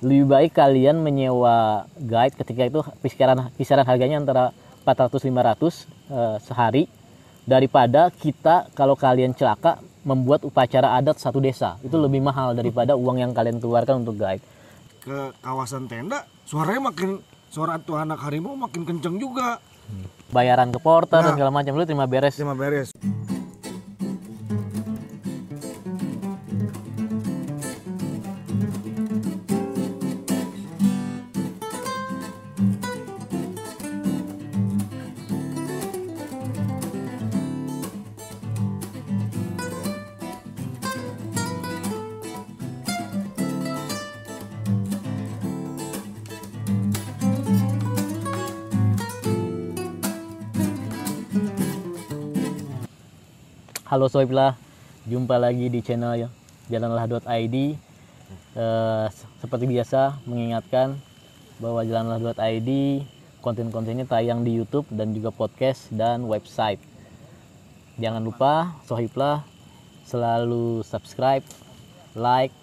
lebih baik kalian menyewa guide ketika itu kisaran kisaran harganya antara 400 500 uh, sehari daripada kita kalau kalian celaka membuat upacara adat satu desa. Itu lebih mahal daripada uang yang kalian keluarkan untuk guide. Ke kawasan tenda suaranya makin suara tuh anak harimau makin kenceng juga. Bayaran ke porter dan Nah. segala macam lu terima beres. Terima beres Halo Soiblah, jumpa lagi di channel ya jalanlah.id. Eh, seperti biasa mengingatkan bahwa jalanlah.id konten-kontennya tayang di YouTube dan juga podcast dan website. Jangan lupa Sohiblah selalu subscribe, like,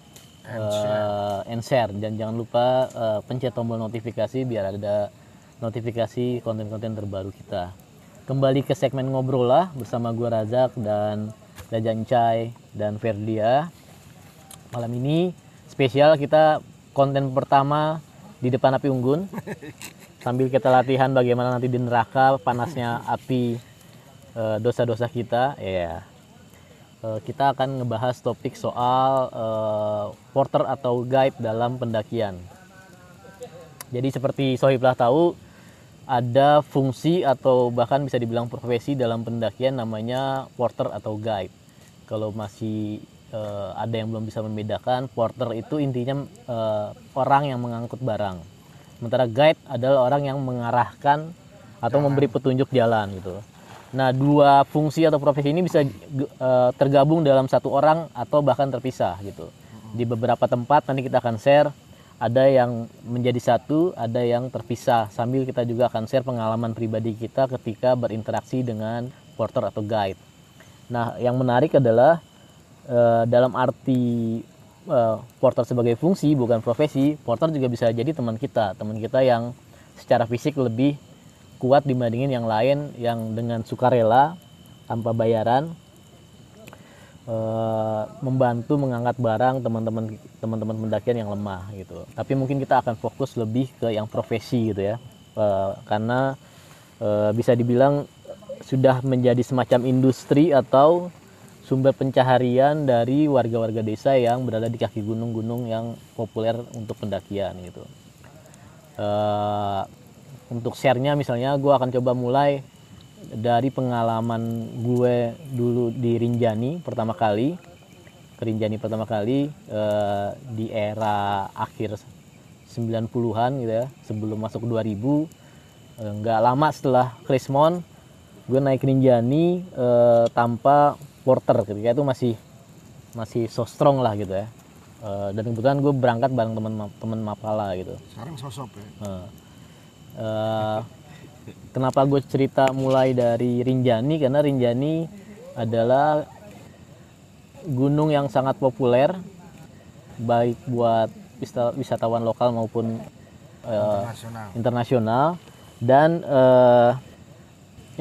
eh, and share dan jangan lupa eh, pencet tombol notifikasi biar ada notifikasi konten-konten terbaru kita. Kembali ke segmen ngobrol lah bersama gue Razak dan Dajan Chai dan Ferdia. Malam ini spesial kita konten pertama di depan api unggun. Sambil kita latihan bagaimana nanti di neraka panasnya api eh, dosa-dosa kita. Ya. Eh, kita akan ngebahas topik soal eh, porter atau guide dalam pendakian. Jadi seperti Sohiblah tahu ada fungsi atau bahkan bisa dibilang profesi dalam pendakian namanya porter atau guide. Kalau masih eh, ada yang belum bisa membedakan, porter itu intinya eh, orang yang mengangkut barang. Sementara guide adalah orang yang mengarahkan atau memberi petunjuk jalan gitu. Nah, dua fungsi atau profesi ini bisa eh, tergabung dalam satu orang atau bahkan terpisah gitu. Di beberapa tempat nanti kita akan share ada yang menjadi satu, ada yang terpisah. Sambil kita juga akan share pengalaman pribadi kita ketika berinteraksi dengan porter atau guide. Nah, yang menarik adalah eh, dalam arti eh, porter sebagai fungsi bukan profesi, porter juga bisa jadi teman kita, teman kita yang secara fisik lebih kuat dibandingin yang lain yang dengan sukarela tanpa bayaran eh, membantu mengangkat barang teman-teman teman-teman pendakian yang lemah gitu. Tapi mungkin kita akan fokus lebih ke yang profesi gitu ya, Eh, karena eh, bisa dibilang sudah menjadi semacam industri atau sumber pencaharian dari warga-warga desa yang berada di kaki gunung-gunung yang populer untuk pendakian gitu. Eh, untuk share-nya misalnya gue akan coba mulai dari pengalaman gue dulu di Rinjani pertama kali ke Rinjani pertama kali eh, di era akhir 90-an gitu ya sebelum masuk 2000 eh, nggak lama setelah Krismon gue naik Rinjani eh, tanpa porter ketika itu masih masih so strong lah gitu ya. Eh, dan kebetulan gue berangkat bareng teman teman Mapala gitu. Sekarang sosok ya? Nah, eh, kenapa gue cerita mulai dari Rinjani? Karena Rinjani adalah gunung yang sangat populer baik buat wisatawan lokal maupun nasional internasional. Dan eh,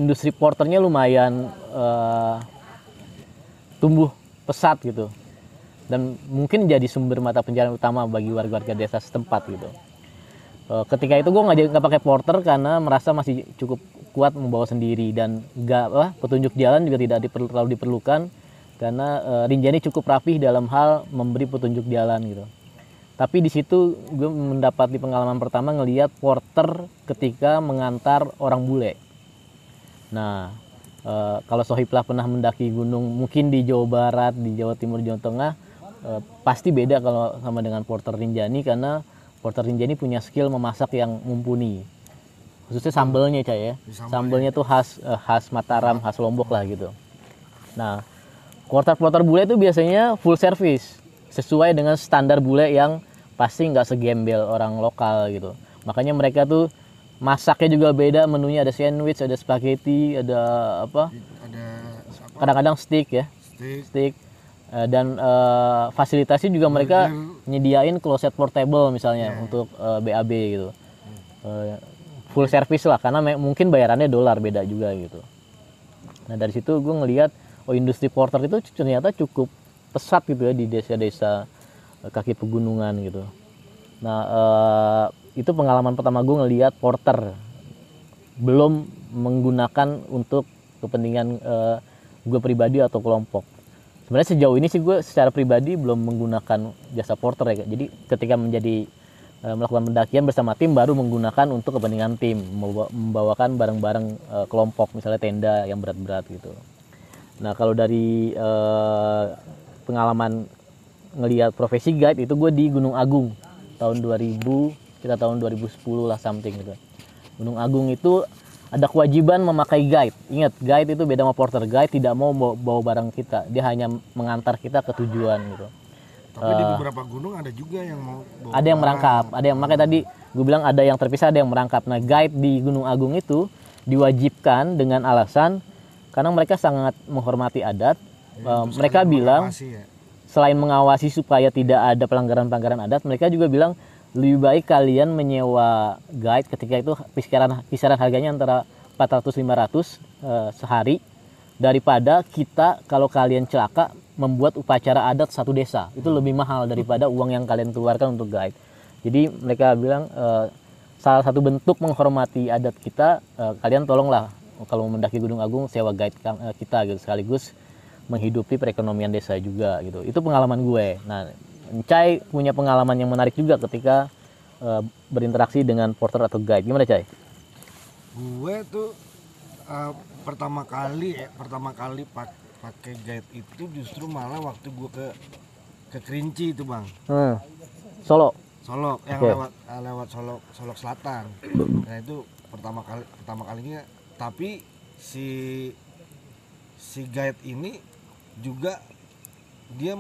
industri porternya lumayan eh, tumbuh pesat gitu. Dan mungkin jadi sumber mata pencarian utama bagi warga-warga desa setempat gitu. Eh, ketika itu gue nggak nggak pakai porter karena merasa masih cukup kuat membawa sendiri dan nggak apa petunjuk jalan juga tidak diperlu, terlalu diperlukan karena eh, Rinjani cukup rapih dalam hal memberi petunjuk jalan gitu. Tapi di situ gue mendapat di pengalaman pertama ngelihat porter ketika mengantar orang bule. Nah, eh, kalau Sohiblah pernah mendaki gunung mungkin di Jawa Barat, di Jawa Timur, Jawa Tengah, eh, pasti beda kalau sama dengan porter Rinjani karena porter Rinjani punya skill memasak yang mumpuni. Khususnya sambelnya cah ya. Sambelnya tuh khas eh, khas Mataram, khas Lombok lah gitu. Nah, porter-porter bule itu biasanya full service sesuai dengan standar bule yang pasti nggak segembel orang lokal gitu. Makanya mereka tuh masaknya juga beda, menunya ada sandwich, ada spaghetti, ada apa? ada apa Kadang-kadang steak ya, steak steak. Eh, dan eh, fasilitasnya juga mereka nyediain closet portable misalnya untuk eh, BAB gitu. Eh, full service lah karena mungkin bayarannya dolar beda juga gitu. Nah dari situ gue ngelihat oh industri porter itu ternyata cukup pesat gitu ya di desa-desa kaki pegunungan gitu. Nah eh, itu pengalaman pertama gue ngelihat porter belum menggunakan untuk kepentingan eh, gue pribadi atau kelompok. Sebenarnya sejauh ini sih gue secara pribadi belum menggunakan jasa porter ya. Jadi ketika menjadi eh, melakukan pendakian bersama tim baru menggunakan untuk kepentingan tim, membawa- membawakan barang-barang eh, kelompok misalnya tenda yang berat-berat gitu. Nah kalau dari eh, pengalaman ngelihat profesi guide itu gue di Gunung Agung tahun 2000 kita tahun 2010 lah something gitu. Gunung Agung itu ada kewajiban memakai guide. Ingat, guide itu beda sama porter. Guide tidak mau bawa, bawa barang kita. Dia hanya mengantar kita ke tujuan gitu. Tapi di beberapa gunung ada juga yang mau bawa Ada yang merangkap, ada yang makanya tadi gue bilang ada yang terpisah, ada yang merangkap. Nah, guide di Gunung Agung itu diwajibkan dengan alasan karena mereka sangat menghormati adat. Eh, mereka bilang ya. selain mengawasi supaya tidak ada pelanggaran-pelanggaran adat, mereka juga bilang lebih baik kalian menyewa guide ketika itu kisaran kisaran harganya antara 400 500 eh, sehari daripada kita kalau kalian celaka membuat upacara adat satu desa. Itu lebih mahal daripada uang yang kalian keluarkan untuk guide. Jadi mereka bilang eh, salah satu bentuk menghormati adat kita eh, kalian tolonglah kalau mendaki Gunung Agung sewa guide eh, kita gitu sekaligus menghidupi perekonomian desa juga gitu. Itu pengalaman gue. Nah, Encai punya pengalaman yang menarik juga ketika eh, berinteraksi dengan porter atau guide. Gimana, Cai? Gue tuh eh, pertama kali ya, pertama kali pak pakai guide itu justru malah waktu gue ke ke Kerinci itu bang, Hmm. Solo. Solok yang lewat lewat Solok Solok Selatan. Nah itu pertama kali pertama kalinya. Tapi si si guide ini juga dia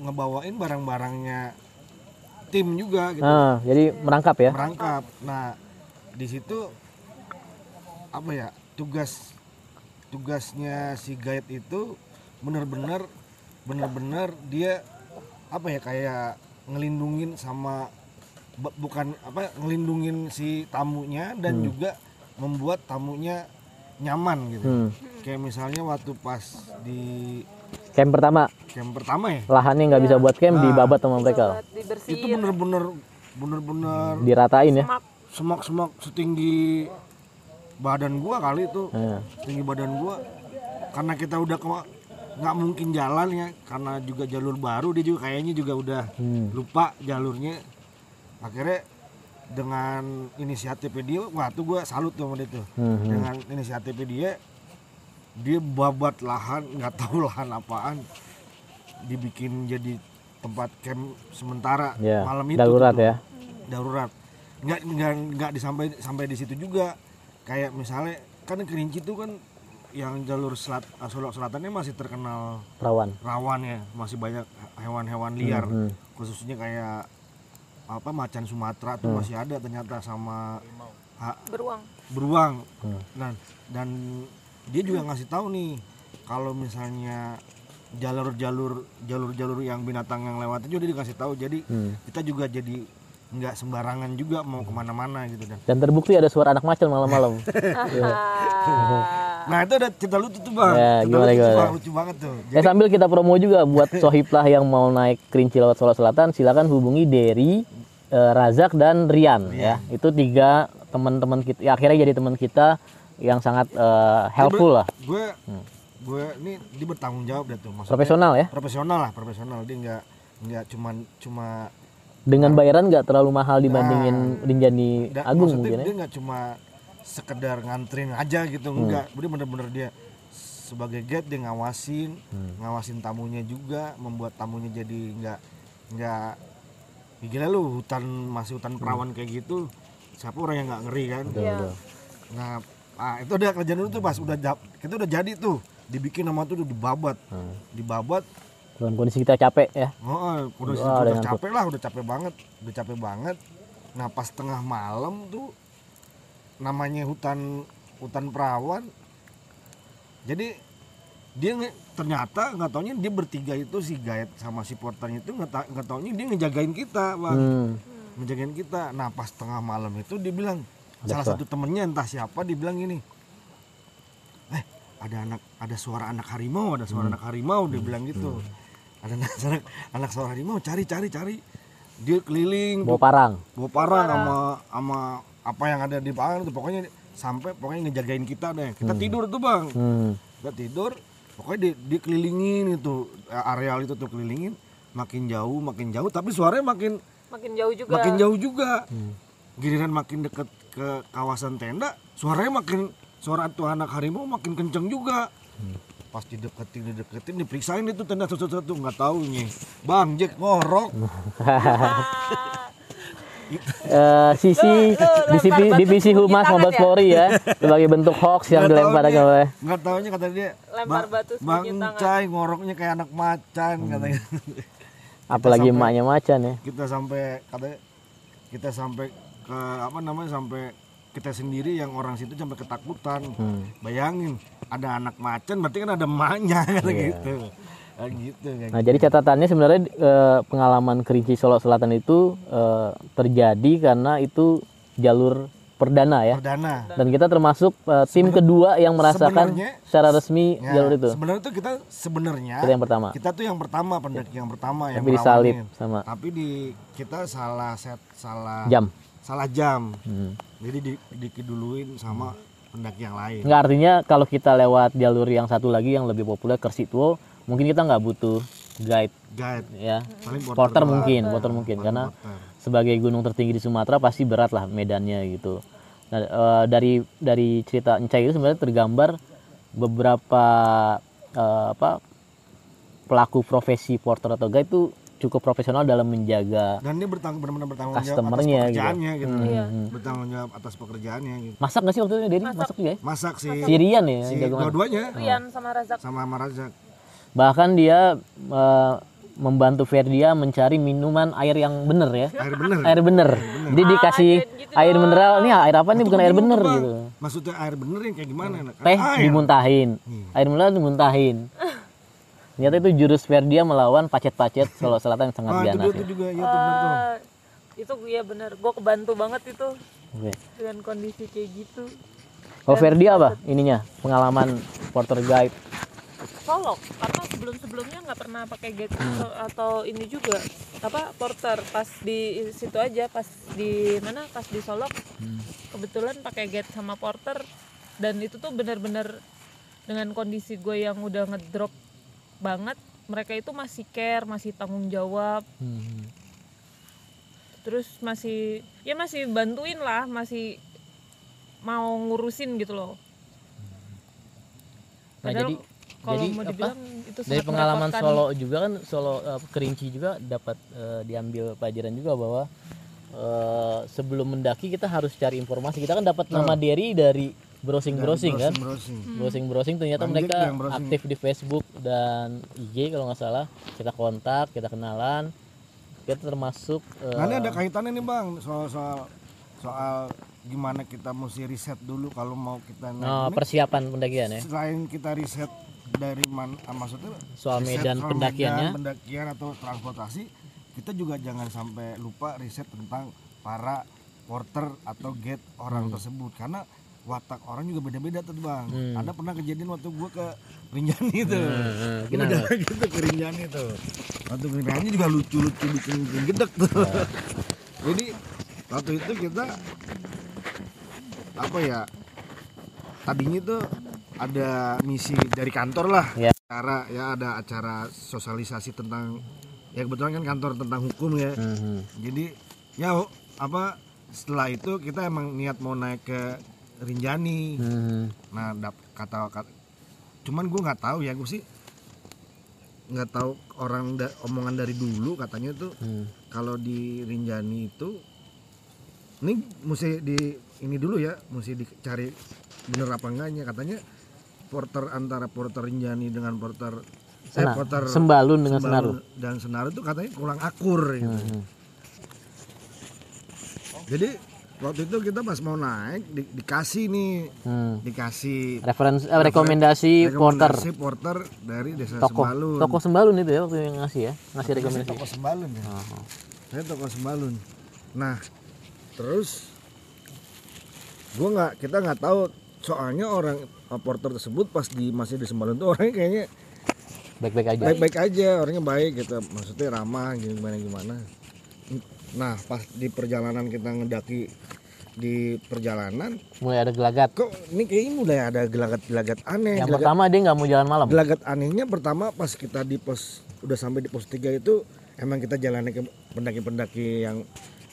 ngebawain barang-barangnya tim juga gitu. Nah, jadi merangkap ya. merangkap. Nah, di situ apa ya? Tugas tugasnya si guide itu benar-benar benar-benar dia apa ya kayak ngelindungin sama bu- bukan apa ngelindungin si tamunya dan juga membuat tamunya nyaman gitu. Hmm. Kayak misalnya waktu pas di Camp pertama, camp pertama ya, lahannya nggak bisa buat camp dibabat sama mereka. itu bener-bener bener-bener Diratain ya. mak semak-semak setinggi badan gua kali itu. Nah, tinggi badan gua. Karena kita udah ke nggak mungkin jalan ya. Karena juga jalur baru dia juga kayaknya juga udah Hmm. lupa jalurnya. Akhirnya dengan inisiatifnya dia wah tuh gua salut tuh sama dia tuh. Hmm, hmm. dengan inisiatifnya dia dia babat lahan nggak tahu lahan apaan dibikin jadi tempat camp sementara Ya, malam itu darurat tuh. ya. darurat nggak nggak nggak disampai sampai di situ juga kayak misalnya kan kerinci itu kan yang jalur selat ah, Solok Selatannya masih terkenal Perawan. rawan ya masih banyak hewan-hewan liar Hmm. khususnya kayak apa macan Sumatera tuh masih ada ternyata sama ha- beruang beruang Hmm. dan dan dia juga ngasih tahu nih kalau misalnya jalur-jalur jalur-jalur yang binatang yang lewat itu dia dikasih tahu jadi Hmm. kita juga jadi nggak sembarangan juga mau ke mana-mana gitu dan Dan terbukti ada suara anak macan malam-malam. nah itu ada cerita lucu tuh bang Ya, Cerita gimana, lucu, gimana? Bang. lucu banget tuh Eh sambil kita promo juga buat sohiblah yang mau naik kerinci lewat Solo Selatan, silakan hubungi Derry, eh, Razak dan Rian ya. Itu tiga teman-teman kita, ya, akhirnya jadi teman kita yang sangat eh, helpful lah, gue gue ini dia bertanggung jawab deh tuh maksudnya profesional ya. profesional lah profesional. Dia nggak nggak cuman cuma Dengan bayaran nggak terlalu mahal dibandingin Rinjani Da- Agung maksudnya mungkin ya. dia nggak cuma sekedar ngantrin aja gitu enggak dia bener-bener dia sebagai guide dia ngawasin ngawasin tamunya juga membuat tamunya jadi nggak nggak ya gila lu hutan masih hutan perawan kayak gitu siapa orang yang nggak ngeri kan? Iya. nah ah, itu udah kerjaan dulu tuh pas udah kita udah jadi tuh dibikin nama tuh udah dibabat Hmm. dibabat Dengan kondisi kita capek ya. Oh, udah, Wah, udah capek lah, udah capek banget, udah capek banget. Nah pas tengah malam tuh namanya hutan hutan perawan, jadi dia nge- ternyata nggak taunya dia bertiga itu si guide sama si porternya itu nggak ta- nggak taunya dia ngejagain kita bang Hmm. ngejagain kita nah pas tengah malam itu dia bilang salah satu temennya entah siapa dia bilang gini eh ada anak ada suara anak harimau ada Hmm. suara anak harimau dia bilang gitu. Ada anak anak, anak suara harimau cari cari cari. Dia keliling Bawa tuh, parang. bawa parang sama sama apa yang ada di parang itu. Pokoknya sampai pokoknya ngejagain kita deh. Kita tidur tuh bang. Hmm. kita tidur pokoknya di, dikelilingin itu. Areal itu tuh kelilingin. Makin jauh makin jauh. Tapi suaranya makin makin jauh juga. Makin jauh juga. Hmm. giliran makin deket ke kawasan tenda suaranya makin suara tuh anak harimau makin kenceng juga Hmm. pas dideketin dideketin diperiksain itu tenda satu-satu nggak tahu nih bang Jack ngorok Eh, sisi di sisi divisi humas Mabes Polri ya sebagai bentuk hoax yang dilempar taunya- oleh nggak taunya kata dia Lempar "Bang- batu bang sebiji tangan." Cai ngoroknya kayak anak macan Hmm. katanya apalagi emaknya macan ya. kita sampai katanya kita sampai ke apa namanya sampai kita sendiri yang orang situ sampai ketakutan Hmm. bayangin ada anak macan berarti kan ada emaknya kata Iya. gitu Kayak gitu kayak Nah, jadi catatannya sebenarnya eh, pengalaman Kerinci Solo Selatan itu eh, terjadi karena itu jalur perdana ya. perdana Dan kita termasuk eh, tim kedua yang merasakan secara resmi Ya, jalur itu. sebenarnya tuh kita sebenarnya Kita yang pertama. kita tuh yang pertama pendaki yang pertama yang Tapi disalip melawanin. sama tapi di kita salah set salah jam. Salah jam Hmm. jadi di, dikiduluin sama pendaki yang lain Nggak artinya kalau kita lewat jalur yang satu lagi yang lebih populer Kersituo, mungkin kita nggak butuh guide guide ya. paling Porter doang. mungkin, porter mungkin karena Porter. sebagai gunung tertinggi di Sumatera pasti berat lah medannya gitu. Nah, eh, dari dari cerita Encai itu sebenarnya tergambar beberapa eh, apa pelaku profesi porter atau guide itu cukup profesional dalam menjaga dan dia bertanggung benar-benar bertanggung jawab atas gitu. pekerjaannya gitu, Iya. bertanggung jawab atas pekerjaannya gitu masak nggak sih waktu itu Dedi? Masak juga ya? masak si Sirian ya si masak. dua-duanya Rian sama Razak sama Marazak Bahkan dia eh, membantu Ferdia mencari minuman air yang bener ya. air bener Air bener. Jadi dikasih gitu air mineral, nih air apa nih bukan air bener Bang, gitu. maksudnya air bener yang kayak gimana Kan Teh air. dimuntahin. Air mineral dimuntahin. Ternyata itu jurus Ferdia melawan pacet-pacet Solo Selatan yang sangat ah, itu, ganas ya. itu juga ya tuh bener tuh. Ah, itu ya bener. Gue kebantu banget itu. Oke. dengan kondisi kayak gitu. Kalau Ferdia apa ininya? Pengalaman porter guide. Solok karena sebelum sebelumnya nggak pernah pakai gate atau, atau ini juga. Apa porter pas di situ aja pas di mana pas di Solok kebetulan pakai gate sama porter. Dan itu tuh bener-bener dengan kondisi gue yang udah ngedrop banget mereka itu masih care masih tanggung jawab Hmm. terus masih ya masih bantuin lah masih mau ngurusin gitu loh Nah, Padahal jadi kalau jadi mau apa? dibilang itu Dari pengalaman. Solo juga kan Solo eh, Kerinci juga dapat eh, diambil pelajaran juga bahwa eh, sebelum mendaki kita harus cari informasi. Kita kan dapat nama Derry dari browsing-browsing kan. browsing Browsing-browsing ternyata Bang mereka Jack yang browsing. aktif di Facebook dan IG kalau nggak salah. Kita kontak, kita kenalan. Kita termasuk eh, nah ini ada kaitannya nih bang soal soal soal gimana kita mesti riset dulu kalau mau kita naik oh, ini. persiapan pendakian ya. selain kita riset dari mana maksudnya Soal medan soal pendakiannya. medan, pendakian atau transportasi kita juga jangan sampai lupa riset tentang para porter atau gate orang tersebut karena watak orang juga beda-beda tuh bang Hmm. ada pernah kejadian waktu gua ke Rinjani tuh Hmm, kita gimana? jalan gitu ke Rinjani tuh waktu ke Rinjani juga lucu-lucu bikin bikin gedek tuh Ya. jadi waktu itu kita apa ya tadinya tuh ada misi dari kantor lah Ya. acara ya ada acara sosialisasi tentang ya kebetulan kan kantor tentang hukum ya Mhm. jadi ya apa setelah itu kita emang niat mau naik ke Rinjani Mhm. nah dap, kata, kata cuman gue nggak tahu ya gue sih nggak tahu orang da- omongan dari dulu katanya tuh Hmm. kalau di Rinjani itu ini mesti di ini dulu ya mesti dicari bener apa enggaknya katanya porter antara porter Rinjani dengan porter eh, Sena- porter Sembalun dengan Sembalun Senaru. dan Senaru itu katanya kurang akur gitu. Mhm. jadi waktu itu kita pas mau naik di- dikasih nih. Hmm. dikasih Referensi eh, rekomendasi porter. rekomendasi porter dari desa toko. Sembalun. Toko Sembalun itu ya waktu yang ngasih ya ngasih rekomendasi. toko Sembalun ya. Oh. saya toko Sembalun. Nah terus gua nggak kita nggak tahu. Soalnya orang uh, porter tersebut pas di masih di Sembalun tuh orangnya kayaknya Baik-baik aja. baik-baik aja orangnya baik gitu. Maksudnya ramah gimana gimana nah pas di perjalanan kita ngedaki di perjalanan Mulai ada gelagat. kok ini kayaknya mulai ada gelagat-gelagat aneh Yang gelagat, pertama dia nggak mau jalan malam. gelagat anehnya pertama pas kita di pos udah sampai di pos 3 itu emang kita jalannya ke pendaki-pendaki yang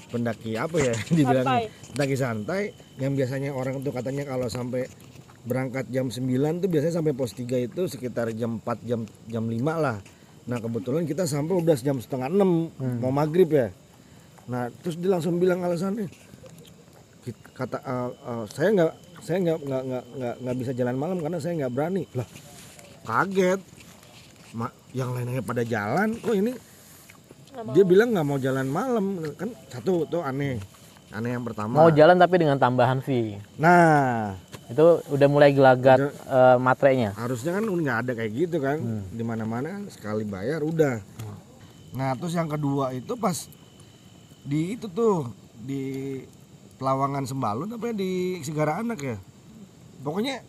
pendaki apa ya dibilangnya? Pendaki santai yang biasanya orang tuh katanya kalau sampai berangkat jam 9 tuh biasanya sampai pos 3 itu sekitar jam 4 jam jam 5 lah. Nah kebetulan kita sampai udah jam setengah 6 mau maghrib ya nah terus dia langsung bilang alasannya "Kit- kata "Eh, eh, saya nggak saya nggak nggak nggak nggak nggak bisa jalan malam karena saya nggak berani. Lah kaget. Ma, yang lainnya pada jalan kok ini dia bilang nggak mau jalan malam. Kan satu tuh aneh. Aneh yang pertama. Mau jalan tapi dengan tambahan fee. nah. Itu udah mulai gelagat eh, matrenya. harusnya kan udah nggak ada kayak gitu kan. Hmm. di mana mana sekali bayar udah. Nah terus yang kedua itu pas di itu tuh di Pelawangan Sembalun apa ya, di Segara Anak ya pokoknya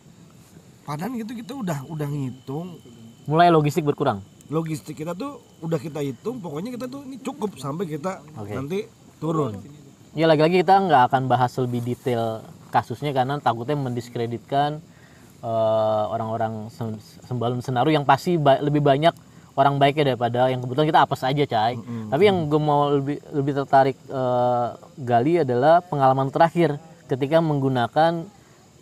padahal gitu kita udah udah ngitung Mulai logistik berkurang. logistik kita tuh udah kita hitung pokoknya kita tuh ini cukup sampai kita Oke. nanti turun Ya lagi-lagi kita nggak akan bahas lebih detail kasusnya karena takutnya mendiskreditkan eh, orang-orang sem- Sembalun Senaru yang pasti ba- lebih banyak orang baiknya daripada yang kebetulan kita apes aja cai. Tapi yang gue mau lebih lebih tertarik eh, gali adalah pengalaman terakhir ketika menggunakan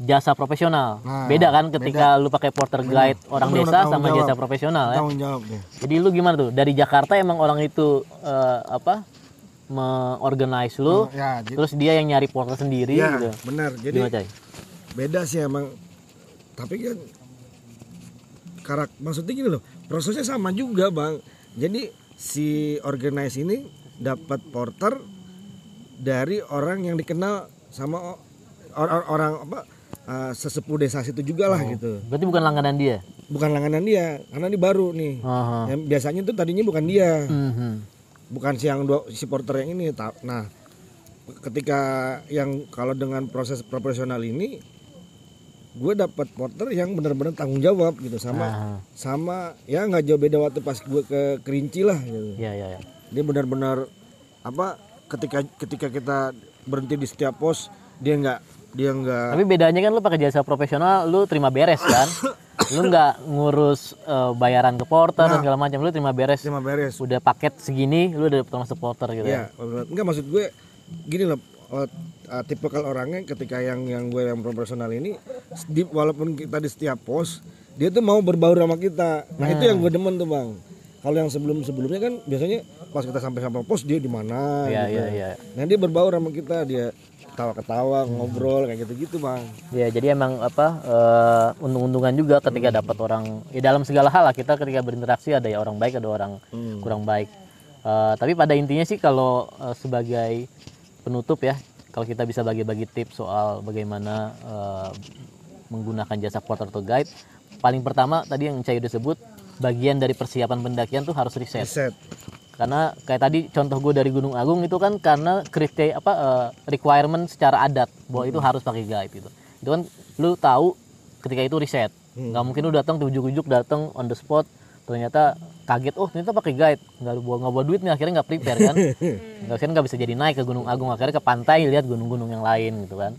jasa profesional. Nah, beda kan ketika lu pakai porter guide orang Bener, desa sama jawab. jasa profesional ya. jawab deh Jadi lu gimana tuh? Dari Jakarta emang orang itu eh, apa? Mengorganize lu, ya jadi terus dia yang nyari porter sendiri ya, gitu. benar jadi Gimana, Cai? beda sih emang tapi kan karak maksudnya gini loh prosesnya sama juga bang jadi si organize ini dapat porter dari orang yang dikenal sama o- or- orang apa uh, sesepuh desa situ juga lah gitu Berarti bukan langganan dia. bukan langganan dia karena ini baru nih Aha. yang biasanya tuh tadinya bukan dia Mhm. bukan si yang dua si porter yang ini nah ketika yang kalau dengan proses profesional ini gue dapat porter yang benar-benar tanggung jawab gitu sama Aha. sama ya nggak jauh beda waktu pas gue ke Kerinci lah gitu Iya, iya, iya. dia benar-benar apa ketika ketika kita berhenti di setiap pos dia nggak dia nggak Tapi bedanya kan lu pakai jasa profesional, lu terima beres kan? lu nggak ngurus eh, bayaran ke porter dan segala macam, lu terima beres. cuma beres Udah paket segini, lu udah termasuk porter gitu ya. ya enggak maksud gue gini loh oh, uh, tipikal orangnya ketika yang yang gue yang profesional ini di, walaupun kita di setiap pos dia tuh mau berbaur sama kita nah itu yang gue demen tuh bang kalau yang sebelum sebelumnya kan biasanya pas kita sampai sampai pos dia di mana Iya, gitu. iya, iya. nah dia berbaur sama kita dia ketawa-ketawa ngobrol kayak gitu-gitu bang Ya, jadi emang apa eh, untung-untungan juga ketika dapat orang ya dalam segala hal lah kita ketika berinteraksi ada ya orang baik ada orang kurang baik. Eh, tapi pada intinya sih kalau eh, sebagai penutup ya, kalau kita bisa bagi-bagi tips soal bagaimana eh, menggunakan jasa porter atau guide, paling pertama tadi yang saya udah sebut bagian dari persiapan pendakian tuh harus riset. Set karena kayak tadi contoh gue dari Gunung Agung itu kan karena kriteria apa eh, requirement secara adat bahwa itu harus pakai guide gitu. Itu kan lu tahu ketika itu riset. Nggak mungkin lu datang ujuk-ujuk datang on the spot ternyata kaget oh ternyata pakai guide. Nggak bawa nggak bawa duit nih akhirnya nggak prepare kan? Nggak kan nggak bisa jadi naik ke Gunung Agung akhirnya ke pantai lihat gunung-gunung yang lain gitu kan?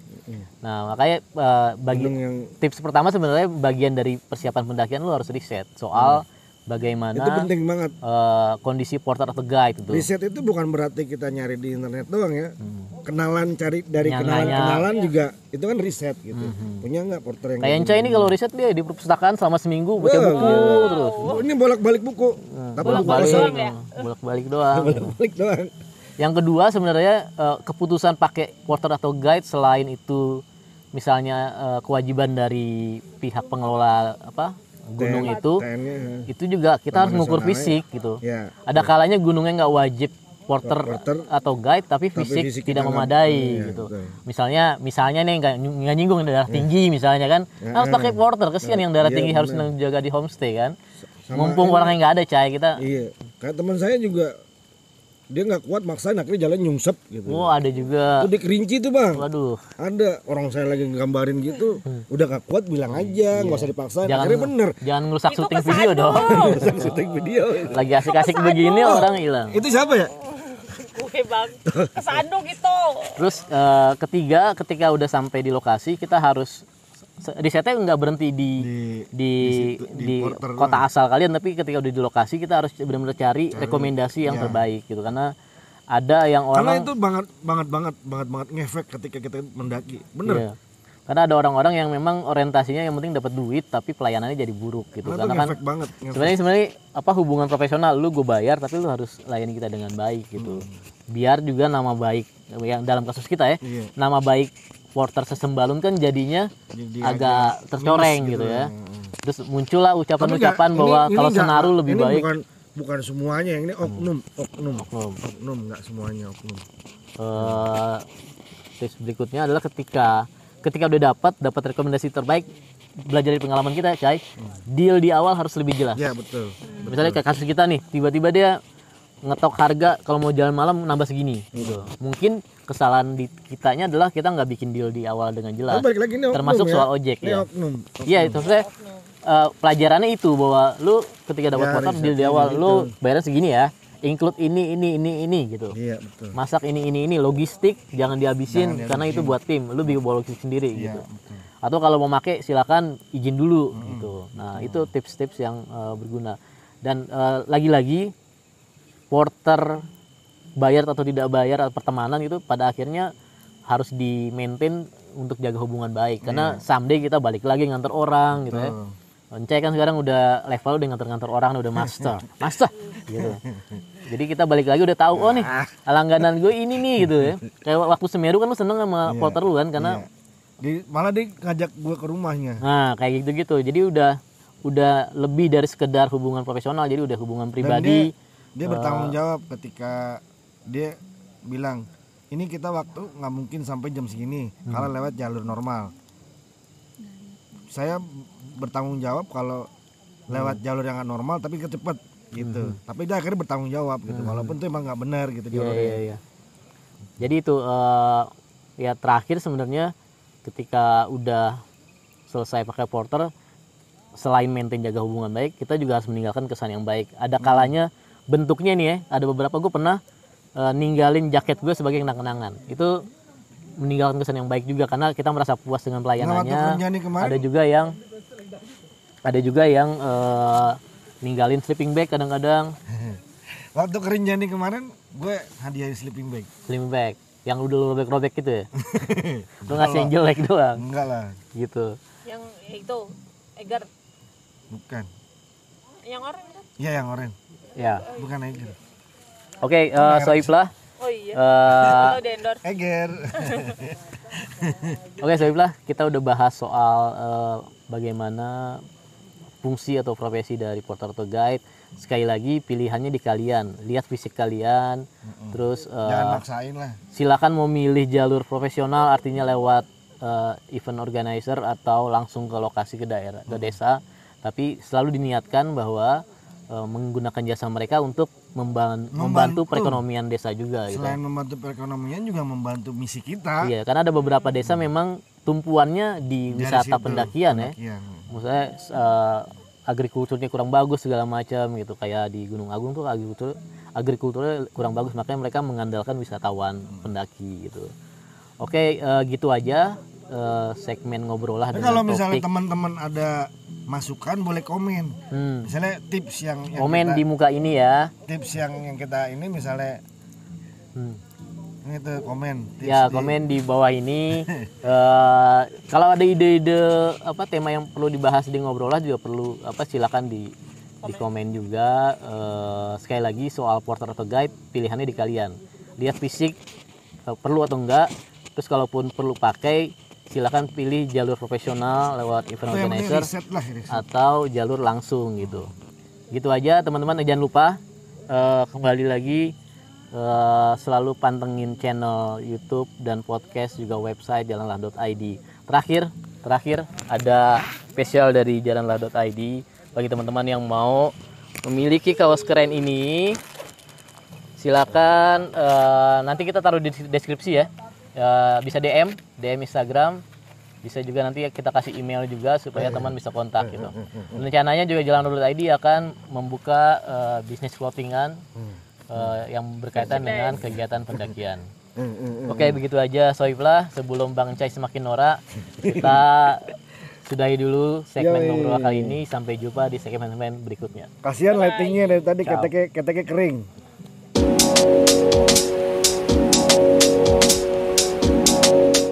Nah makanya eh, bagi yang tips pertama sebenarnya bagian dari persiapan pendakian lu harus riset soal bagaimana itu penting banget. eh, kondisi porter atau guide itu. riset itu bukan berarti kita nyari di internet doang ya kenalan cari dari Nanya-nanya. kenalan-kenalan juga itu kan riset gitu. Punya nggak porter yang Kayak Enca ini kalau riset dia di perpustakaan selama seminggu baca Wah, buku terus. Oh, ini bolak-balik buku. Tapi buku Bolak-balik, kosong bolak-balik doang. bolak-balik doang. Yang kedua sebenarnya eh, keputusan pakai porter atau guide selain itu misalnya eh, kewajiban dari pihak pengelola apa gunung itu, TN-nya itu juga kita harus mengukur fisik gitu. ya. Ada kalanya gunungnya nggak wajib porter, Porter, atau guide tapi fisik, fisik tidak nggak- memadai iya, gitu. betul. Misalnya misalnya nih nggak nggak nyinggung darah tinggi misalnya kan harus pakai porter kesian yang darah Iya, tinggi harus benar. jaga di homestay kan. Sama Mumpung ini- orang yang nggak ada cai kita. iya kayak teman saya juga dia nggak kuat maksain akhirnya jalan nyungsep gitu Oh ada juga. itu di kerinci tuh bang Waduh. ada orang saya lagi gambarin gitu udah gak kuat bilang aja nggak usah dipaksain Jangan akhirnya bener jangan ngerusak syuting video dong. syuting video Lagi asik-asik begini orang hilang. itu siapa ya gue bang. Kesandung gitu Terus eh, ketiga ketika udah sampai di lokasi kita harus se- risetnya nggak berhenti di Di- di situ, di di porter kota asal kalian tapi ketika udah di lokasi kita harus benar-benar cari rekomendasi yang terbaik gitu. Karena ada yang karena orang itu banget banget banget banget banget ngefek ketika kita mendaki. Bener. Iya. Karena ada orang-orang yang memang orientasinya yang penting dapat duit tapi pelayanannya jadi buruk gitu. Karena itu karena kan banget sebenarnya sebenarnya apa hubungan profesional lu gue bayar tapi lu harus layani kita dengan baik gitu. Biar juga nama baik yang dalam kasus kita ya Iya. nama baik porter sesembalun kan jadinya Jadi agak tercoreng gitu, ya. Terus muncullah Tapi nggak, ucapan-ucapan ini- bahwa ini kalau nggak- senaru lebih ini baik. bukan bukan semuanya yang ini oknum oknum Oknum. oknum nggak semuanya oknum. Eh, tips berikutnya adalah ketika ketika udah dapat dapat rekomendasi terbaik belajar dari pengalaman kita Cai. Deal di awal harus lebih jelas. Ya betul. Misalnya kayak kasus kita nih tiba-tiba dia ngetok harga kalau mau jalan malam nambah segini. Gitu mungkin kesalahan di kitanya adalah kita nggak bikin deal di awal dengan jelas. Balik lagi ini oknum termasuk ya. soal ojek ini ya. oknum. Iya itu maksudnya eh, pelajarannya itu bahwa lu ketika dapat Ya, motor deal di awal gitu. lu bayarnya segini ya include ini ini ini ini gitu. Iya betul. Masak ini ini ini logistik jangan dihabisin Jangan karena itu buat tim. Lu bawa logistik sendiri iya gitu. betul. Atau kalau mau pakai silakan izin dulu Hmm. gitu. Nah itu tips-tips yang eh, berguna. Dan eh, lagi-lagi porter bayar atau tidak bayar atau pertemanan itu pada akhirnya harus di maintain untuk jaga hubungan baik. Karena someday kita balik lagi nganter orang gitu ya. Once kan sekarang udah level udah nganter-nganter orang udah master master gitu jadi kita balik lagi udah tahu oh nih langganan gue ini nih gitu ya kayak waktu Semeru kan lu seneng sama porter lu kan karena Iya. di malah dia ngajak gua ke rumahnya Nah, kayak gitu-gitu. Jadi udah udah lebih dari sekedar hubungan profesional, jadi udah hubungan pribadi. dia Eh. bertanggung jawab ketika dia bilang ini kita waktu nggak mungkin sampai jam segini Hmm. kalau lewat jalur normal saya bertanggung jawab kalau lewat jalur yang nggak normal tapi kecepet gitu tapi dia akhirnya bertanggung jawab gitu walaupun itu emang nggak benar gitu Iya, jalurnya iya, iya. Jadi itu eh, ya terakhir sebenarnya ketika udah selesai pakai porter selain maintain jaga hubungan baik, kita juga harus meninggalkan kesan yang baik. Ada kalanya bentuknya nih ya, ada beberapa gue pernah eh, ninggalin jaket gue sebagai kenang-kenangan. Itu meninggalkan kesan yang baik juga karena kita merasa puas dengan pelayanannya. kerja nih kemarin ada juga yang ada juga yang eh, ninggalin sleeping bag kadang-kadang. Waktu kerja nih kemarin gue hadiahin sleeping bag. Sleeping bag. Yang udah lu robek-robek gitu ya? Lu ngasih yang jelek doang? Enggak lah. Gitu. Yang itu Egar bukan. Yang orang kan? Ya yang orange ya. Bukan Eger. Oke eh, Soiblah oh iya. Eh, Lo endorse. Eger. Oke Soiblah kita udah bahas soal eh, bagaimana fungsi atau profesi dari porter atau guide. Sekali lagi pilihannya di kalian. Lihat fisik kalian. Terus eh, jangan maksain lah. silakan mau milih jalur profesional artinya lewat eh, event organizer atau langsung ke lokasi ke daerah ke desa. Tapi selalu diniatkan bahwa eh, menggunakan jasa mereka untuk memban- membantu. perekonomian desa juga gitu. selain membantu perekonomian juga membantu misi kita. Iya, karena ada beberapa desa memang tumpuannya di Dari wisata situ, pendakian ya. pendakian. Maksudnya eh, agrikulturnya kurang bagus segala macam gitu kayak di Gunung Agung tuh agrikultur agrikulturnya kurang bagus makanya mereka mengandalkan wisatawan pendaki gitu. Oke, eh, gitu aja eh, segmen ngobrol lah dengan kalau misalnya teman-teman ada masukan boleh komen Hmm, misalnya tips yang, yang komen kita, di muka ini ya. tips yang yang kita ini misalnya Hmm. Ini tuh komen tips Ya, di- komen di bawah ini. Eh, kalau ada ide-ide apa tema yang perlu dibahas di ngobrol lah juga perlu apa silakan di di komen juga. Eh, sekali lagi soal porter atau guide pilihannya di kalian. Lihat fisik eh, perlu atau enggak. Terus kalaupun perlu pakai silakan pilih jalur profesional lewat event penting organizer riset lah riset. atau jalur langsung gitu. Gitu aja teman-teman jangan lupa eh, kembali lagi eh, selalu pantengin channel YouTube dan podcast juga website jalanlah.id. Terakhir, terakhir ada spesial dari jalanlah.id bagi teman-teman yang mau memiliki kaos keren ini. Silakan eh, nanti kita taruh di deskripsi ya. Ya, bisa DM, DM Instagram, bisa juga nanti kita kasih email juga supaya teman bisa kontak gitu. Rencananya juga Jalan.id akan membuka eh, bisnis clothingan eh, yang berkaitan dengan kegiatan pendakian. Oke begitu aja Soiflah sebelum Bang Cai semakin norak kita sudahi dulu segmen Yoi. ngobrol kali ini sampai jumpa di segmen-segmen berikutnya. Kasihan lightingnya dari tadi keteke keteke kering.